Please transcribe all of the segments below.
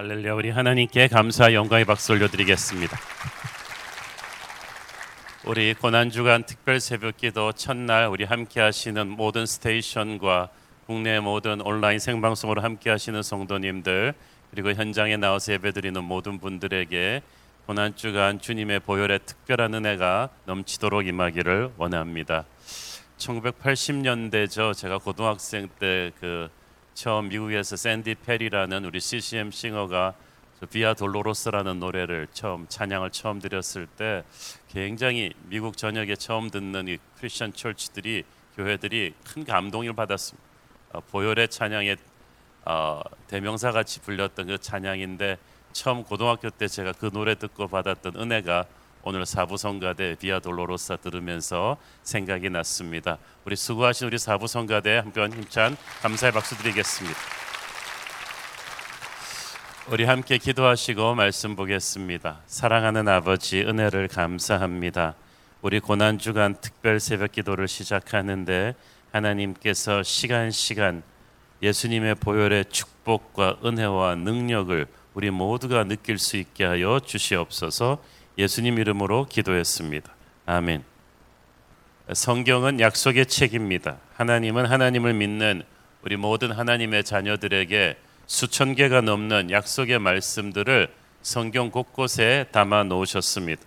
할렐루야 우리 하나님께 감사 영광의 박수 올려드리겠습니다. 우리 고난 주간 특별 새벽기도 첫날 우리 함께 하시는 모든 스테이션과 국내 모든 온라인 생방송으로 함께 하시는 성도님들 그리고 현장에 나와서 예배드리는 모든 분들에게 고난 주간 주님의 보혈의 특별한 은혜가 넘치도록 임하기를 원합니다. 1980년대죠. 제가 고등학생 때그 처음 미국에서 샌디 페리라는 우리 CCM 싱어가 비아 돌로로스라는 노래를 처음 찬양을 처음 드렸을 때 굉장히 미국 전역에 처음 듣는 이 크리스천 철치들이 교회들이 큰 감동을 받았습니다. 어, 보혈의 찬양의 어, 대명사 같이 불렸던 그 찬양인데 처음 고등학교 때 제가 그 노래 듣고 받았던 은혜가 오늘 사부 성가대 비아 돌로로사 들으면서 생각이 났습니다. 우리 수고하신 우리 사부 성가대 한편 힘찬 감사의 박수 드리겠습니다. 우리 함께 기도하시고 말씀 보겠습니다. 사랑하는 아버지 은혜를 감사합니다. 우리 고난 주간 특별 새벽 기도를 시작하는데 하나님께서 시간 시간 예수님의 보혈의 축복과 은혜와 능력을 우리 모두가 느낄 수 있게 하여 주시옵소서. 예수님 이름으로 기도했습니다. 아멘. 성경은 약속의 책입니다. 하나님은 하나님을 믿는 우리 모든 하나님의 자녀들에게 수천 개가 넘는 약속의 말씀들을 성경 곳곳에 담아 놓으셨습니다.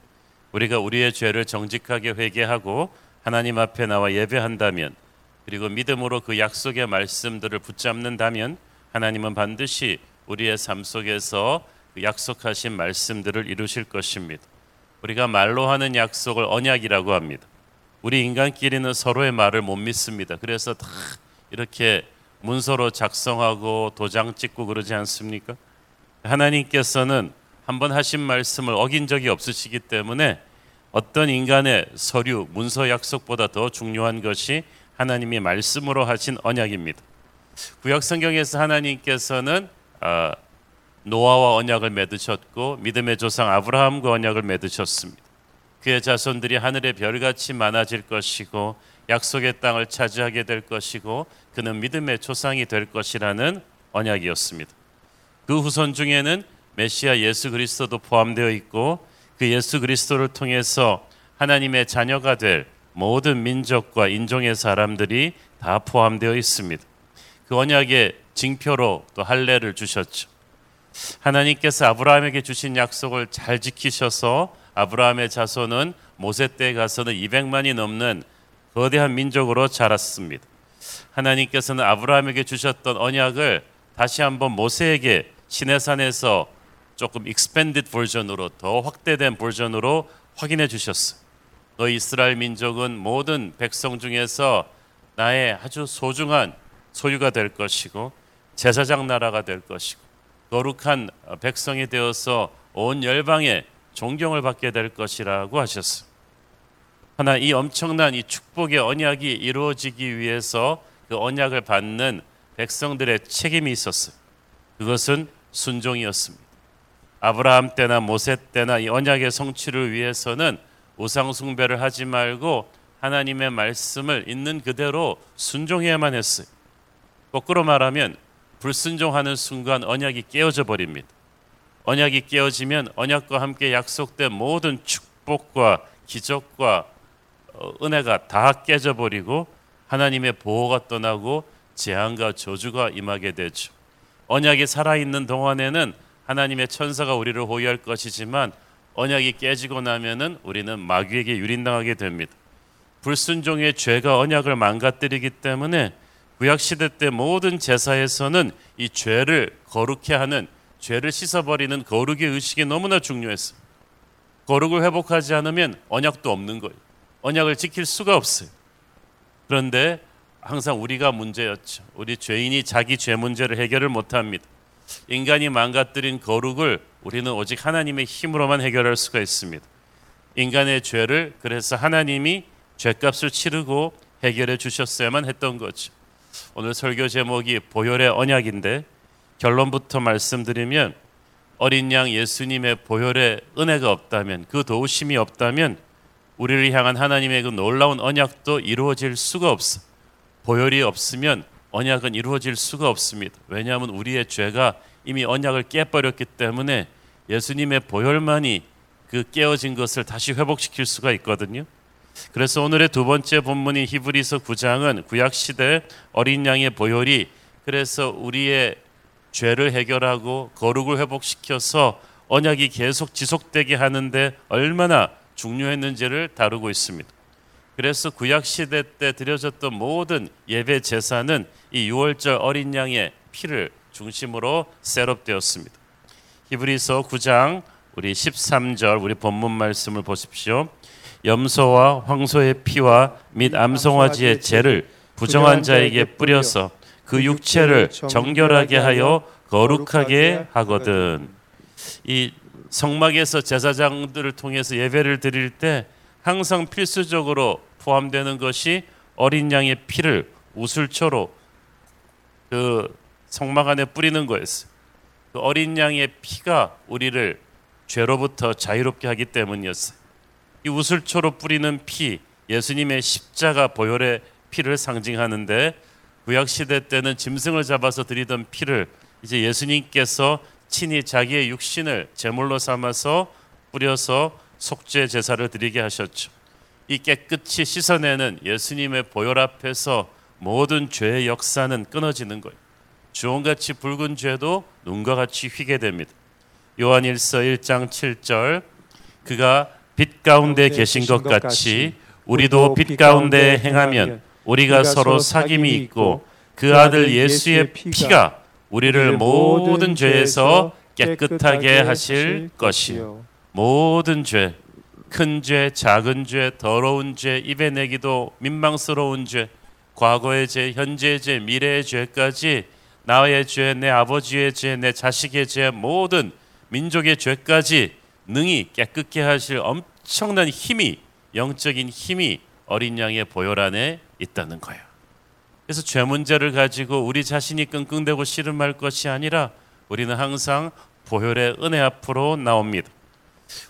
우리가 우리의 죄를 정직하게 회개하고 하나님 앞에 나와 예배한다면 그리고 믿음으로 그 약속의 말씀들을 붙잡는다면 하나님은 반드시 우리의 삶 속에서 그 약속하신 말씀들을 이루실 것입니다. 우리가 말로 하는 약속을 언약이라고 합니다. 우리 인간끼리는 서로의 말을 못 믿습니다. 그래서 다 이렇게 문서로 작성하고 도장 찍고 그러지 않습니까? 하나님께서는 한번 하신 말씀을 어긴 적이 없으시기 때문에 어떤 인간의 서류, 문서 약속보다 더 중요한 것이 하나님이 말씀으로 하신 언약입니다. 구약 성경에서 하나님께서는 아, 노아와 언약을 맺으셨고 믿음의 조상 아브라함과 언약을 맺으셨습니다. 그의 자손들이 하늘의 별같이 많아질 것이고 약속의 땅을 차지하게 될 것이고 그는 믿음의 조상이 될 것이라는 언약이었습니다. 그 후손 중에는 메시아 예수 그리스도도 포함되어 있고 그 예수 그리스도를 통해서 하나님의 자녀가 될 모든 민족과 인종의 사람들이 다 포함되어 있습니다. 그 언약의 징표로 또 할례를 주셨죠. 하나님께서 아브라함에게 주신 약속을 잘 지키셔서 아브라함의 자손은 모세 때에 가서는 200만이 넘는 거대한 민족으로 자랐습니다. 하나님께서는 아브라함에게 주셨던 언약을 다시 한번 모세에게 시내산에서 조금 expanded 버전으로 더 확대된 버전으로 확인해 주셨어. 너 이스라엘 민족은 모든 백성 중에서 나의 아주 소중한 소유가 될 것이고 제사장 나라가 될 것이고 거룩한 백성이 되어서 온 열방에 존경을 받게 될 것이라고 하셨습니다. 하나 이 엄청난 이 축복의 언약이 이루어지기 위해서 그 언약을 받는 백성들의 책임이 있었어요. 그것은 순종이었습니다. 아브라함 때나 모세 때나 이 언약의 성취를 위해서는 우상 숭배를 하지 말고 하나님의 말씀을 있는 그대로 순종해야만 했어요. 거꾸로 말하면 불순종하는 순간 언약이 깨어져 버립니다. 언약이 깨어지면 언약과 함께 약속된 모든 축복과 기적과 어, 은혜가 다 깨져 버리고 하나님의 보호가 떠나고 재앙과 저주가 임하게 되죠. 언약이 살아 있는 동안에는 하나님의 천사가 우리를 호위할 것이지만 언약이 깨지고 나면은 우리는 마귀에게 유린당하게 됩니다. 불순종의 죄가 언약을 망가뜨리기 때문에 구약 시대 때 모든 제사에서는 이 죄를 거룩해 하는 죄를 씻어버리는 거룩의 의식이 너무나 중요했어요. 거룩을 회복하지 않으면 언약도 없는 거예요. 언약을 지킬 수가 없어요. 그런데 항상 우리가 문제였죠. 우리 죄인이 자기 죄 문제를 해결을 못합니다. 인간이 망가뜨린 거룩을 우리는 오직 하나님의 힘으로만 해결할 수가 있습니다. 인간의 죄를 그래서 하나님이 죄값을 치르고 해결해 주셨어야만 했던 거죠. 오늘 설교 제목이 보혈의 언약인데 결론부터 말씀드리면 어린 양 예수님의 보혈의 은혜가 없다면 그 도우심이 없다면 우리를 향한 하나님의 그 놀라운 언약도 이루어질 수가 없어. 보혈이 없으면 언약은 이루어질 수가 없습니다. 왜냐하면 우리의 죄가 이미 언약을 깨버렸기 때문에 예수님의 보혈만이 그 깨어진 것을 다시 회복시킬 수가 있거든요. 그래서 오늘의 두 번째 본문인 히브리서 9장은 구약 시대 어린 양의 보혈이 그래서 우리의 죄를 해결하고 거룩을 회복시켜서 언약이 계속 지속되게 하는데 얼마나 중요했는지를 다루고 있습니다. 그래서 구약 시대 때 드려졌던 모든 예배 제사는 이 유월절 어린 양의 피를 중심으로 셋업되었습니다. 히브리서 9장 우리 13절 우리 본문 말씀을 보십시오. 염소와 황소의 피와 및 암송아지의 죄를 부정한 자에게 뿌려서 그 육체를 정결하게 하여 거룩하게 하거든. 이 성막에서 제사장들을 통해서 예배를 드릴 때 항상 필수적으로 포함되는 것이 어린 양의 피를 우슬초로 그 성막 안에 뿌리는 거였어요. 그 어린 양의 피가 우리를 죄로부터 자유롭게 하기 때문이었어요. 이 우슬초로 뿌리는 피, 예수님의 십자가 보혈의 피를 상징하는데 구약 시대 때는 짐승을 잡아서 드리던 피를 이제 예수님께서 친히 자기의 육신을 제물로 삼아서 뿌려서 속죄 제사를 드리게 하셨죠. 이 깨끗이 씻어내는 예수님의 보혈 앞에서 모든 죄의 역사는 끊어지는 거예요. 주홍같이 붉은 죄도 눈과 같이 휘게 됩니다. 요한일서 1장 7절 그가 빛 가운데 계신 것 같이 우리도 빛 가운데 행하면 우리가 서로 사귐이 있고 그 아들 예수의 피가 우리를 모든 죄에서 깨끗하게 하실 것이요. 모든 죄, 큰 죄, 작은 죄, 더러운 죄, 입에 내기도 민망스러운 죄, 과거의 죄, 현재의 죄, 미래의 죄까지 나의 죄, 내 아버지의 죄, 내 자식의 죄, 모든 민족의 죄까지 능히 깨끗게 하실 엄청난 힘이 영적인 힘이 어린 양의 보혈 안에 있다는 거예요. 그래서 죄 문제를 가지고 우리 자신이 끙끙대고 씨름할 것이 아니라 우리는 항상 보혈의 은혜 앞으로 나옵니다.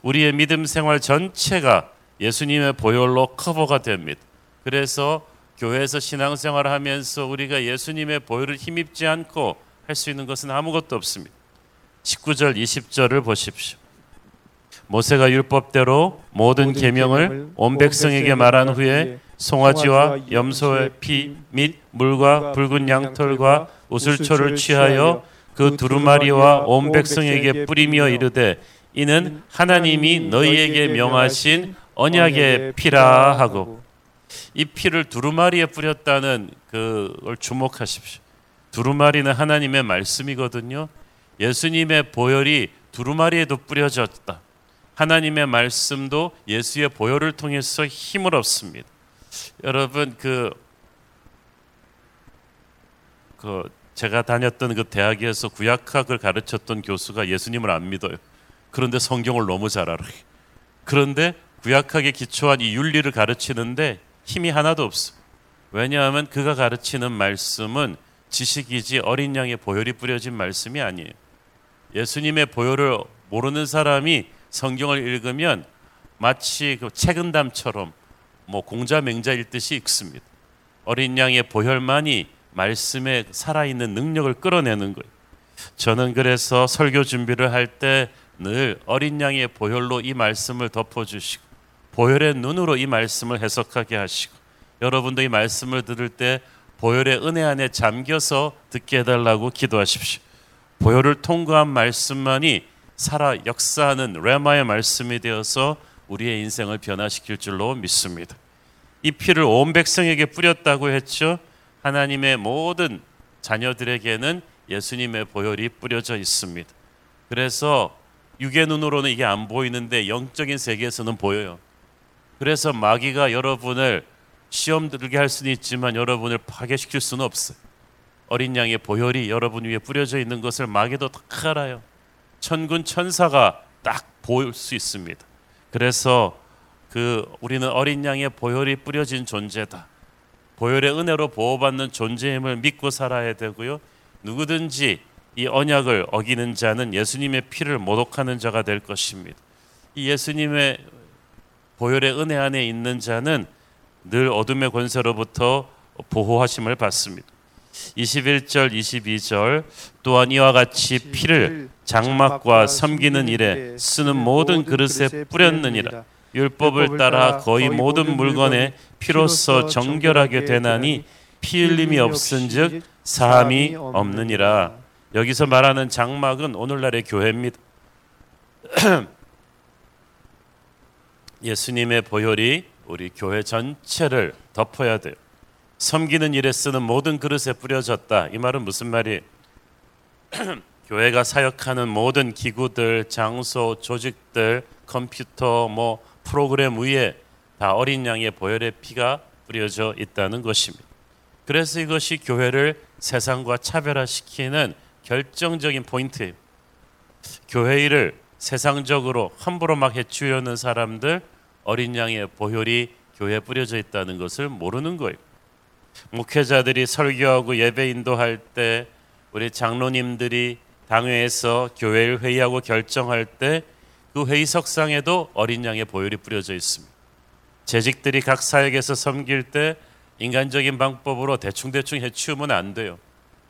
우리의 믿음 생활 전체가 예수님의 보혈로 커버가 됩니다. 그래서 교회에서 신앙생활을 하면서 우리가 예수님의 보혈을 힘입지 않고 할 수 있는 것은 아무것도 없습니다. 19절 20절을 보십시오. 모세가 율법대로 모든 계명을 온 백성에게 말한 후에 송아지와 염소의 피 및 물과 붉은 양털과 우슬초를 취하여 그 두루마리와 온 백성에게 뿌리며 이르되 이는 하나님이 너희에게 명하신 언약의 피라 하고 이 피를 두루마리에 뿌렸다는 그걸 주목하십시오. 두루마리는 하나님의 말씀이거든요. 예수님의 보혈이 두루마리에도 뿌려졌다. 하나님의 말씀도 예수의 보혈을 통해서 힘을 얻습니다. 여러분 그, 그 제가 다녔던 그 대학에서 구약학을 가르쳤던 교수가 예수님을 안 믿어요. 그런데 성경을 너무 잘 알아요. 그런데 구약학에 기초한 이 윤리를 가르치는데 힘이 하나도 없어. 왜냐하면 그가 가르치는 말씀은 지식이지 어린 양의 보혈이 뿌려진 말씀이 아니에요. 예수님의 보혈을 모르는 사람이 성경을 읽으면 마치 그 책은담처럼 뭐 공자 맹자 읽듯이 읽습니다. 어린 양의 보혈만이 말씀에 살아있는 능력을 끌어내는 거예요. 저는 그래서 설교 준비를 할 때 늘 어린 양의 보혈로 이 말씀을 덮어주시고 보혈의 눈으로 이 말씀을 해석하게 하시고 여러분도 이 말씀을 들을 때 보혈의 은혜 안에 잠겨서 듣게 해달라고 기도하십시오. 보혈을 통과한 말씀만이 살아 역사하는 레마의 말씀이 되어서 우리의 인생을 변화시킬 줄로 믿습니다. 이 피를 온 백성에게 뿌렸다고 했죠. 하나님의 모든 자녀들에게는 예수님의 보혈이 뿌려져 있습니다. 그래서 육의 눈으로는 이게 안 보이는데 영적인 세계에서는 보여요. 그래서 마귀가 여러분을 시험 들게 할 수는 있지만 여러분을 파괴시킬 수는 없어요. 어린 양의 보혈이 여러분 위에 뿌려져 있는 것을 마귀도 다 알아요. 천군 천사가 딱볼수 있습니다. 그래서 그 우리는 어린 양의 보혈이 뿌려진 존재다. 보혈의 은혜로 보호받는 존재임을 믿고 살아야 되고요. 누구든지 이 언약을 어기는 자는 예수님의 피를 모독하는 자가 될 것입니다. 이 예수님의 보혈의 은혜 안에 있는 자는 늘 어둠의 권세로부터 보호하심을 받습니다. 21절 22절 또한 이와 같이 피를 장막과 섬기는 일에 쓰는 모든 그릇에 뿌렸느니라 율법을 따라 거의 모든 물건에 피로써 정결하게 되나니 피 흘림이 없은즉 사함이 없느니라 여기서 말하는 장막은 오늘날의 교회입니다. 예수님의 보혈이 우리 교회 전체를 덮어야 돼요. 섬기는 일에 쓰는 모든 그릇에 뿌려졌다. 이 말은 무슨 말이? 교회가 사역하는 모든 기구들, 장소, 조직들, 컴퓨터, 뭐 프로그램 위에 다 어린 양의 보혈의 피가 뿌려져 있다는 것입니다. 그래서 이것이 교회를 세상과 차별화시키는 결정적인 포인트예요. 교회 일을 세상적으로 함부로 막 해치우려는 사람들 어린 양의 보혈이 교회에 뿌려져 있다는 것을 모르는 거예요. 목회자들이 설교하고 예배 인도할 때 우리 장로님들이 당회에서 교회를 회의하고 결정할 때 그 회의석상에도 어린 양의 보혈이 뿌려져 있습니다. 재직들이 각 사역에서 섬길 때 인간적인 방법으로 대충대충 해치우면 안 돼요.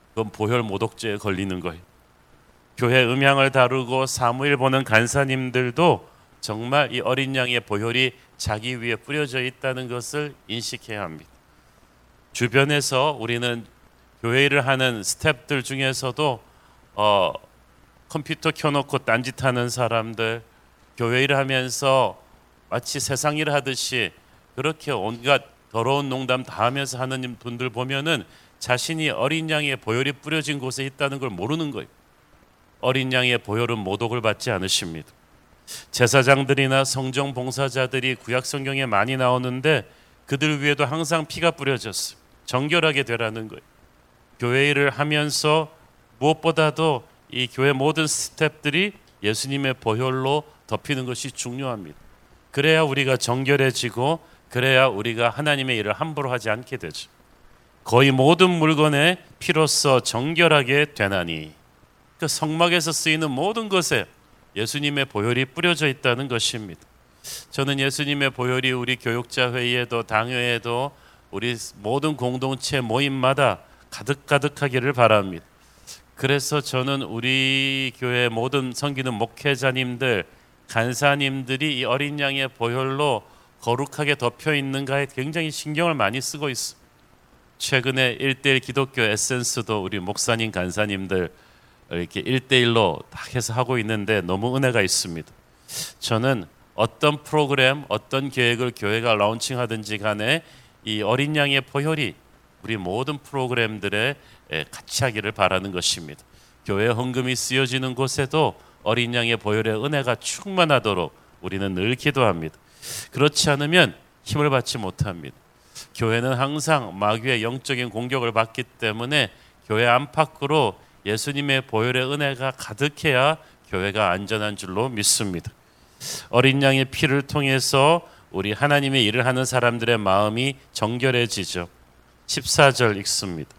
그건 보혈 모독죄에 걸리는 거예요. 교회 음향을 다루고 사무일 보는 간사님들도 정말 이 어린 양의 보혈이 자기 위에 뿌려져 있다는 것을 인식해야 합니다. 주변에서 우리는 교회 일을 하는 스탭들 중에서도 어, 컴퓨터 켜놓고 딴짓하는 사람들, 교회 일을 하면서 마치 세상 일을 하듯이 그렇게 온갖 더러운 농담 다 하면서 하는 분들 보면은 자신이 어린 양의 보혈이 뿌려진 곳에 있다는 걸 모르는 거예요. 어린 양의 보혈은 모독을 받지 않으십니다. 제사장들이나 성정 봉사자들이 구약 성경에 많이 나오는데 그들 위에도 항상 피가 뿌려졌어요. 정결하게 되라는 거예요. 교회 일을 하면서 무엇보다도 이 교회 모든 스탭들이 예수님의 보혈로 덮이는 것이 중요합니다. 그래야 우리가 정결해지고 그래야 우리가 하나님의 일을 함부로 하지 않게 되죠. 거의 모든 물건에 피로써 정결하게 되나니 그 성막에서 쓰이는 모든 것에 예수님의 보혈이 뿌려져 있다는 것입니다. 저는 예수님의 보혈이 우리 교육자 회의에도 당회에도 우리 모든 공동체 모임마다 가득가득하기를 바랍니다. 그래서 저는 우리 교회 모든 섬기는 목회자님들, 간사님들이 이 어린 양의 보혈로 거룩하게 덮여 있는가에 굉장히 신경을 많이 쓰고 있습니다. 최근에 일대일 기독교 에센스도 우리 목사님 간사님들 이렇게 일대일로 딱 해서 하고 있는데 너무 은혜가 있습니다. 저는 어떤 프로그램, 어떤 계획을 교회가 라운칭하든지 간에 이 어린 양의 보혈이 우리 모든 프로그램들에 같이 하기를 바라는 것입니다. 교회 헌금이 쓰여지는 곳에도 어린 양의 보혈의 은혜가 충만하도록 우리는 늘 기도합니다. 그렇지 않으면 힘을 받지 못합니다. 교회는 항상 마귀의 영적인 공격을 받기 때문에 교회 안팎으로 예수님의 보혈의 은혜가 가득해야 교회가 안전한 줄로 믿습니다. 어린 양의 피를 통해서 우리 하나님의 일을 하는 사람들의 마음이 정결해지죠. 14절 읽습니다.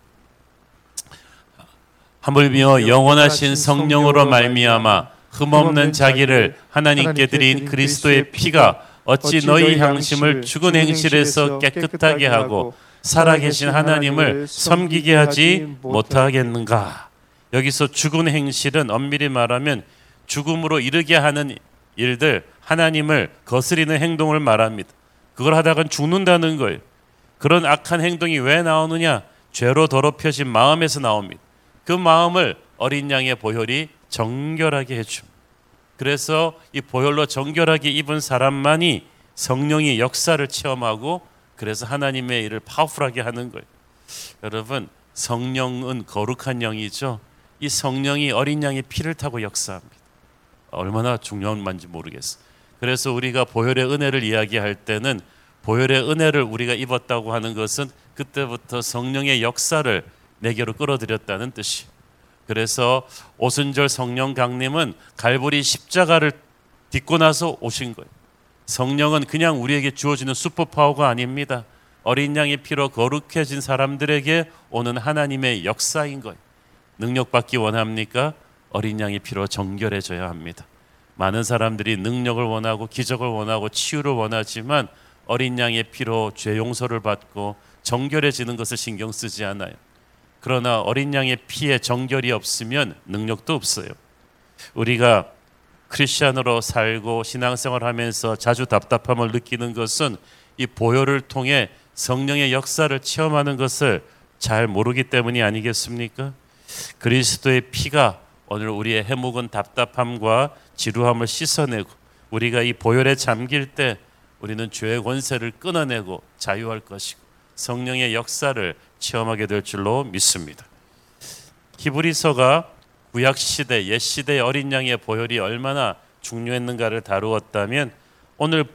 하물며 영원하신 성령으로 말미암아 흠없는 자기를 하나님께 드린 그리스도의 피가 어찌 너희 향심을 죽은 행실에서 깨끗하게 하고 살아계신 하나님을 섬기게 하지 못하겠는가? 여기서 죽은 행실은 엄밀히 말하면 죽음으로 이르게 하는 일들, 하나님을 거스리는 행동을 말합니다. 그걸 하다가 죽는다는 거예요. 그런 악한 행동이 왜 나오느냐? 죄로 더럽혀진 마음에서 나옵니다. 그 마음을 어린 양의 보혈이 정결하게 해줍니다. 그래서 이 보혈로 정결하게 입은 사람만이 성령의 역사를 체험하고 그래서 하나님의 일을 파워풀하게 하는 거예요. 여러분 성령은 거룩한 영이죠. 이 성령이 어린 양의 피를 타고 역사합니다. 얼마나 중요한 말인지 모르겠어. 그래서 우리가 보혈의 은혜를 이야기할 때는 보혈의 은혜를 우리가 입었다고 하는 것은 그때부터 성령의 역사를 내게로 끌어들였다는 뜻이. 그래서 오순절 성령 강림은 갈보리 십자가를 딛고 나서 오신 거예요. 성령은 그냥 우리에게 주어지는 슈퍼 파워가 아닙니다. 어린 양의 피로 거룩해진 사람들에게 오는 하나님의 역사인 거예요. 능력 받기 원합니까? 어린 양의 피로 정결해져야 합니다. 많은 사람들이 능력을 원하고 기적을 원하고 치유를 원하지만 어린 양의 피로 죄 용서를 받고 정결해지는 것을 신경 쓰지 않아요. 그러나 어린 양의 피에 정결이 없으면 능력도 없어요. 우리가 크리스천으로 살고 신앙생활 하면서 자주 답답함을 느끼는 것은 이 보혈을 통해 성령의 역사를 체험하는 것을 잘 모르기 때문이 아니겠습니까? 그리스도의 피가 오늘 우리의 해묵은 답답함과 지루함을 씻어내고 우리가 이 보혈에 잠길 때 우리는 죄의 권세를 끊어내고 자유할 것이고 성령의 역사를 체험하게 될 줄로 믿습니다. 히브리서가 구약 시대 옛 시대의 어린 양의 보혈이 얼마나 중요했는가를 다루었다면 오늘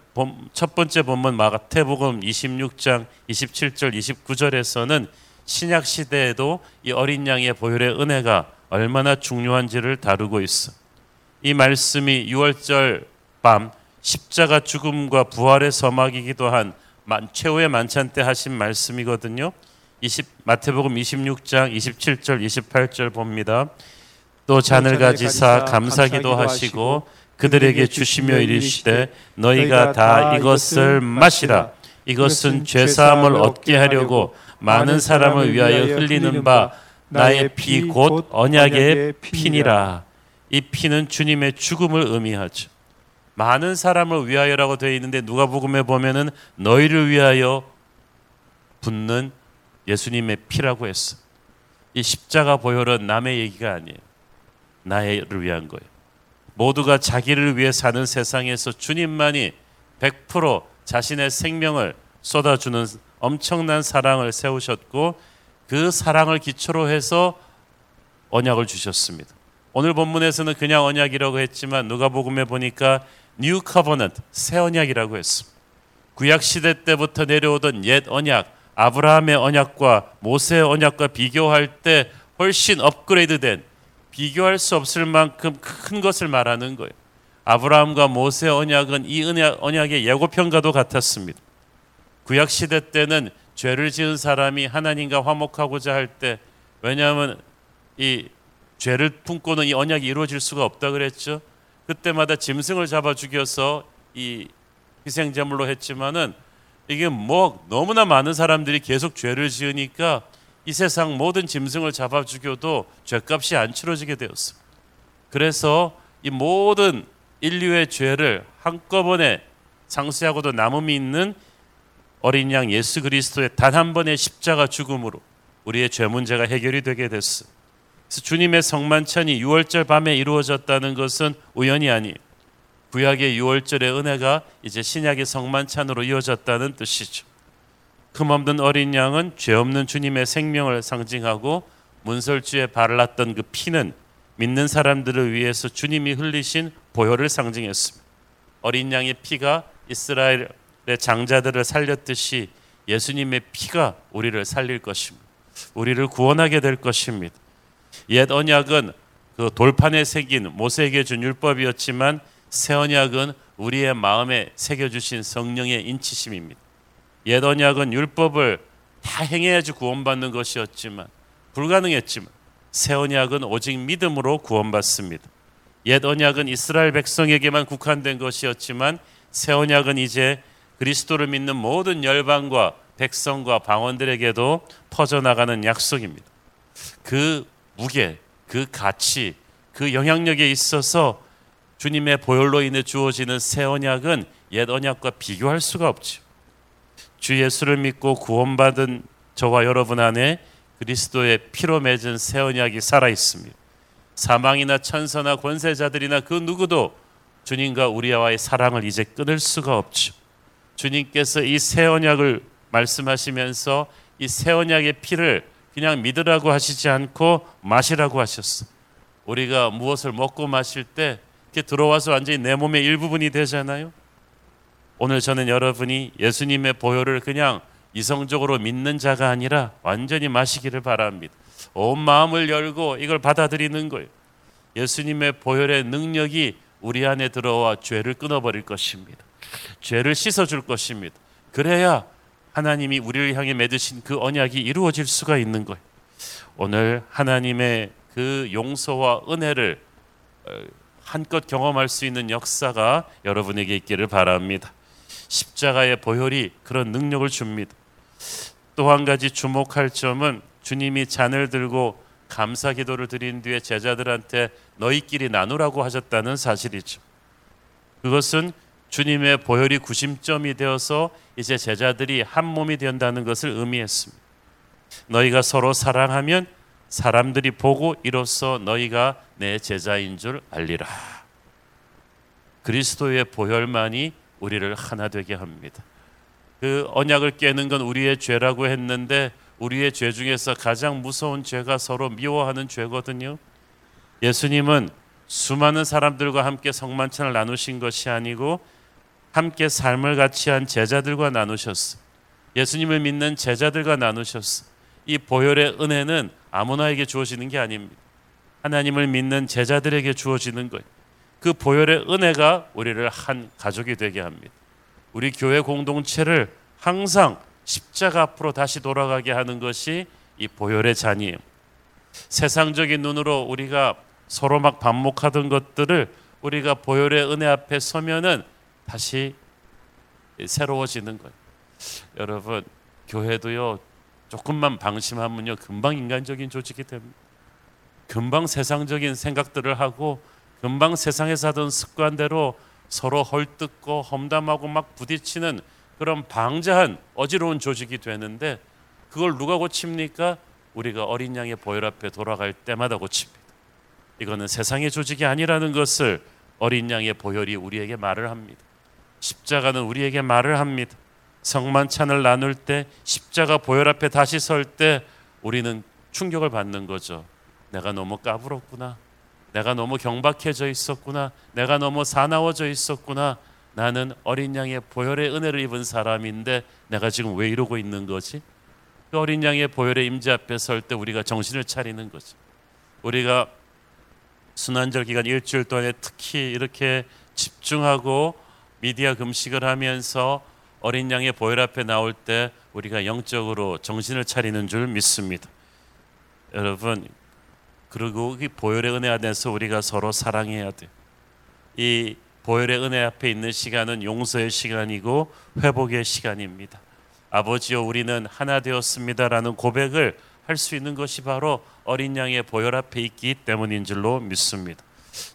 첫 번째 본문 마태복음 26장 27절 29절에서는 신약 시대에도 이 어린 양의 보혈의 은혜가 얼마나 중요한지를 다루고 있어. 이 말씀이 6월절 밤 십자가 죽음과 부활의 서막이기도 한 최후의 만찬 때 하신 말씀이거든요. 20, 마태복음 26장 27절 28절 봅니다. 또 잔을 가지사 감사기도 하시고 그들에게 주시며 이르시되 너희가 다 이것을 마시라 이것은 죄 사함을 얻게 하려고 많은 사람을 위하여 흘리는 바 나의 피 곧 언약의 피니라. 이 피는 주님의 죽음을 의미하죠. 많은 사람을 위하여라고 되어 있는데 누가복음에 보면은 너희를 위하여 붙는 예수님의 피라고 했어. 이 십자가 보혈은 남의 얘기가 아니에요. 나를 위한 거예요. 모두가 자기를 위해 사는 세상에서 주님만이 100% 자신의 생명을 쏟아주는 엄청난 사랑을 세우셨고 그 사랑을 기초로 해서 언약을 주셨습니다. 오늘 본문에서는 그냥 언약이라고 했지만 누가복음에 보니까 New Covenant 새 언약이라고 했습니다. 구약 시대 때부터 내려오던 옛 언약 아브라함의 언약과 모세의 언약과 비교할 때 훨씬 업그레이드된 비교할 수 없을 만큼 큰 것을 말하는 거예요. 아브라함과 모세의 언약은 이 언약, 언약의 예고편과도 같았습니다. 구약 시대 때는 죄를 지은 사람이 하나님과 화목하고자 할 때 왜냐하면 이 죄를 품고는 이 언약이 이루어질 수가 없다 그랬죠. 그때마다 짐승을 잡아 죽여서 이 희생제물로 했지만은 이게 뭐 너무나 많은 사람들이 계속 죄를 지으니까 이 세상 모든 짐승을 잡아 죽여도 죄값이 안 치러지게 되었습니다. 그래서 이 모든 인류의 죄를 한꺼번에 상세하고도 남음이 있는 어린 양 예수 그리스도의 단 한 번의 십자가 죽음으로 우리의 죄 문제가 해결이 되게 됐어. 그래서 주님의 성만찬이 6월절 밤에 이루어졌다는 것은 우연이 아니. 구약의 6월절의 은혜가 이제 신약의 성만찬으로 이어졌다는 뜻이죠. 흠없는 어린 양은 죄 없는 주님의 생명을 상징하고 문설주에 발랐던 그 피는 믿는 사람들을 위해서 주님이 흘리신 보혈을 상징했습니다. 어린 양의 피가 이스라엘의 장자들을 살렸듯이 예수님의 피가 우리를 살릴 것입니다. 우리를 구원하게 될 것입니다. 옛 언약은 그 돌판에 새긴 모세에게 준 율법이었지만 새 언약은 우리의 마음에 새겨 주신 성령의 인치심입니다. 옛 언약은 율법을 다 행해야지 구원받는 것이었지만 불가능했지만 새 언약은 오직 믿음으로 구원받습니다. 옛 언약은 이스라엘 백성에게만 국한된 것이었지만 새 언약은 이제 그리스도를 믿는 모든 열방과 백성과 방언들에게도 퍼져나가는 약속입니다. 그 무게, 그 가치, 그 영향력에 있어서 주님의 보혈로 인해 주어지는 새 언약은 옛 언약과 비교할 수가 없죠. 주 예수를 믿고 구원받은 저와 여러분 안에 그리스도의 피로 맺은 새 언약이 살아 있습니다. 사망이나 천사나 권세자들이나 그 누구도 주님과 우리와의 사랑을 이제 끊을 수가 없죠. 주님께서 이 새 언약을 말씀하시면서 이 새 언약의 피를 그냥 믿으라고 하시지 않고 마시라고 하셨어. 우리가 무엇을 먹고 마실 때 이렇게 들어와서 완전히 내 몸의 일부분이 되잖아요. 오늘 저는 여러분이 예수님의 보혈을 그냥 이성적으로 믿는 자가 아니라 완전히 마시기를 바랍니다. 온 마음을 열고 이걸 받아들이는 거예요. 예수님의 보혈의 능력이 우리 안에 들어와 죄를 끊어버릴 것입니다. 죄를 씻어줄 것입니다. 그래야 하나님이 우리를 향해 맺으신 그 언약이 이루어질 수가 있는 거예요. 오늘 하나님의 그 용서와 은혜를 어, 한껏 경험할 수 있는 역사가 여러분에게 있기를 바랍니다. 십자가의 보혈이 그런 능력을 줍니다. 또 한 가지 주목할 점은 주님이 잔을 들고 감사 기도를 드린 뒤에 제자들한테 너희끼리 나누라고 하셨다는 사실이죠. 그것은 주님의 보혈이 구심점이 되어서 이제 제자들이 한 몸이 된다는 것을 의미했습니다. 너희가 서로 사랑하면 사람들이 보고 이로써 너희가 내 제자인 줄 알리라. 그리스도의 보혈만이 우리를 하나 되게 합니다. 그 언약을 깨는 건 우리의 죄라고 했는데 우리의 죄 중에서 가장 무서운 죄가 서로 미워하는 죄거든요. 예수님은 수많은 사람들과 함께 성만찬을 나누신 것이 아니고 함께 삶을 같이 한 제자들과 나누셨어. 예수님을 믿는 제자들과 나누셨어. 이 보혈의 은혜는 아무나에게 주어지는 게 아닙니다. 하나님을 믿는 제자들에게 주어지는 거예요. 그 보혈의 은혜가 우리를 한 가족이 되게 합니다. 우리 교회 공동체를 항상 십자가 앞으로 다시 돌아가게 하는 것이 이 보혈의 잔이에요. 세상적인 눈으로 우리가 서로 막 반목하던 것들을 우리가 보혈의 은혜 앞에 서면은 다시 새로워지는 거예요. 여러분, 교회도요, 조금만 방심하면요, 금방 인간적인 조직이 됩니다. 금방 세상적인 생각들을 하고, 금방 세상에서 하던 습관대로 서로 헐뜯고 험담하고 막 부딪히는 그런 방자한 어지러운 조직이 되는데 그걸 누가 고칩니까? 우리가 어린 양의 보혈 앞에 돌아갈 때마다 고칩니다. 이거는 세상의 조직이 아니라는 것을 어린 양의 보혈이 우리에게 말을 합니다. 십자가는 우리에게 말을 합니다. 성만찬을 나눌 때 십자가 보혈 앞에 다시 설 때 우리는 충격을 받는 거죠. 내가 너무 까불었구나. 내가 너무 경박해져 있었구나. 내가 너무 사나워져 있었구나. 나는 어린 양의 보혈의 은혜를 입은 사람인데 내가 지금 왜 이러고 있는 거지? 그 어린 양의 보혈의 임재 앞에 설 때 우리가 정신을 차리는 거죠. 우리가 순환절 기간 일주일 동안에 특히 이렇게 집중하고 미디어 금식을 하면서 어린 양의 보혈 앞에 나올 때 우리가 영적으로 정신을 차리는 줄 믿습니다. 여러분 그리고 이 보혈의 은혜 안에서 우리가 서로 사랑해야 돼. 이 보혈의 은혜 앞에 있는 시간은 용서의 시간이고 회복의 시간입니다. 아버지여 우리는 하나 되었습니다라는 고백을 할 수 있는 것이 바로 어린 양의 보혈 앞에 있기 때문인 줄로 믿습니다.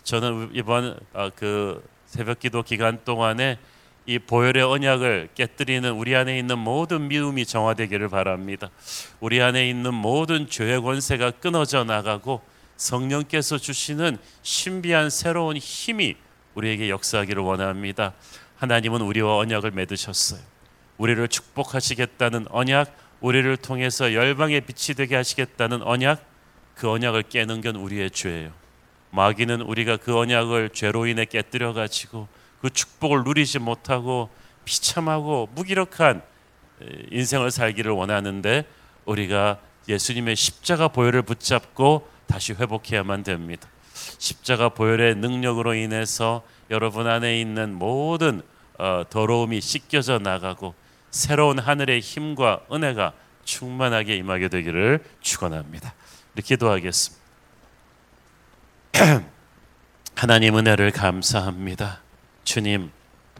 저는 이번 아, 그 새벽기도 기간 동안에 이 보혈의 언약을 깨뜨리는 우리 안에 있는 모든 미움이 정화되기를 바랍니다. 우리 안에 있는 모든 죄의 권세가 끊어져 나가고 성령께서 주시는 신비한 새로운 힘이 우리에게 역사하기를 원합니다. 하나님은 우리와 언약을 맺으셨어요. 우리를 축복하시겠다는 언약, 우리를 통해서 열방의 빛이 되게 하시겠다는 언약, 그 언약을 깨는 건 우리의 죄예요. 마귀는 우리가 그 언약을 죄로 인해 깨뜨려 가지고 그 축복을 누리지 못하고 비참하고 무기력한 인생을 살기를 원하는데 우리가 예수님의 십자가 보혈을 붙잡고 다시 회복해야만 됩니다. 십자가 보혈의 능력으로 인해서 여러분 안에 있는 모든 어, 더러움이 씻겨져 나가고 새로운 하늘의 힘과 은혜가 충만하게 임하게 되기를 축원합니다. 이렇게 기도하겠습니다. 하나님 은혜를 감사합니다. 주님,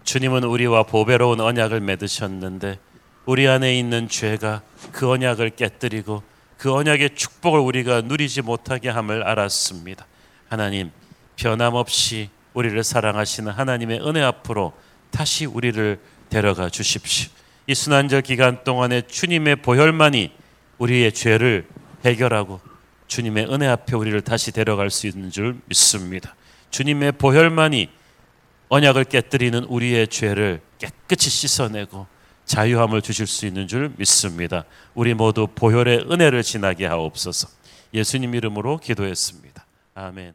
주님은 우리와 보배로운 언약을 맺으셨는데 우리 안에 있는 죄가 그 언약을 깨뜨리고 그 언약의 축복을 우리가 누리지 못하게 함을 알았습니다. 하나님, 변함없이 우리를 사랑하시는 하나님의 은혜 앞으로 다시 우리를 데려가 주십시오. 이 순환절 기간 동안에 주님의 보혈만이 우리의 죄를 해결하고 주님의 은혜 앞에 우리를 다시 데려갈 수 있는 줄 믿습니다. 주님의 보혈만이 언약을 깨뜨리는 우리의 죄를 깨끗이 씻어내고 자유함을 주실 수 있는 줄 믿습니다. 우리 모두 보혈의 은혜를 지나게 하옵소서. 예수님 이름으로 기도했습니다. 아멘.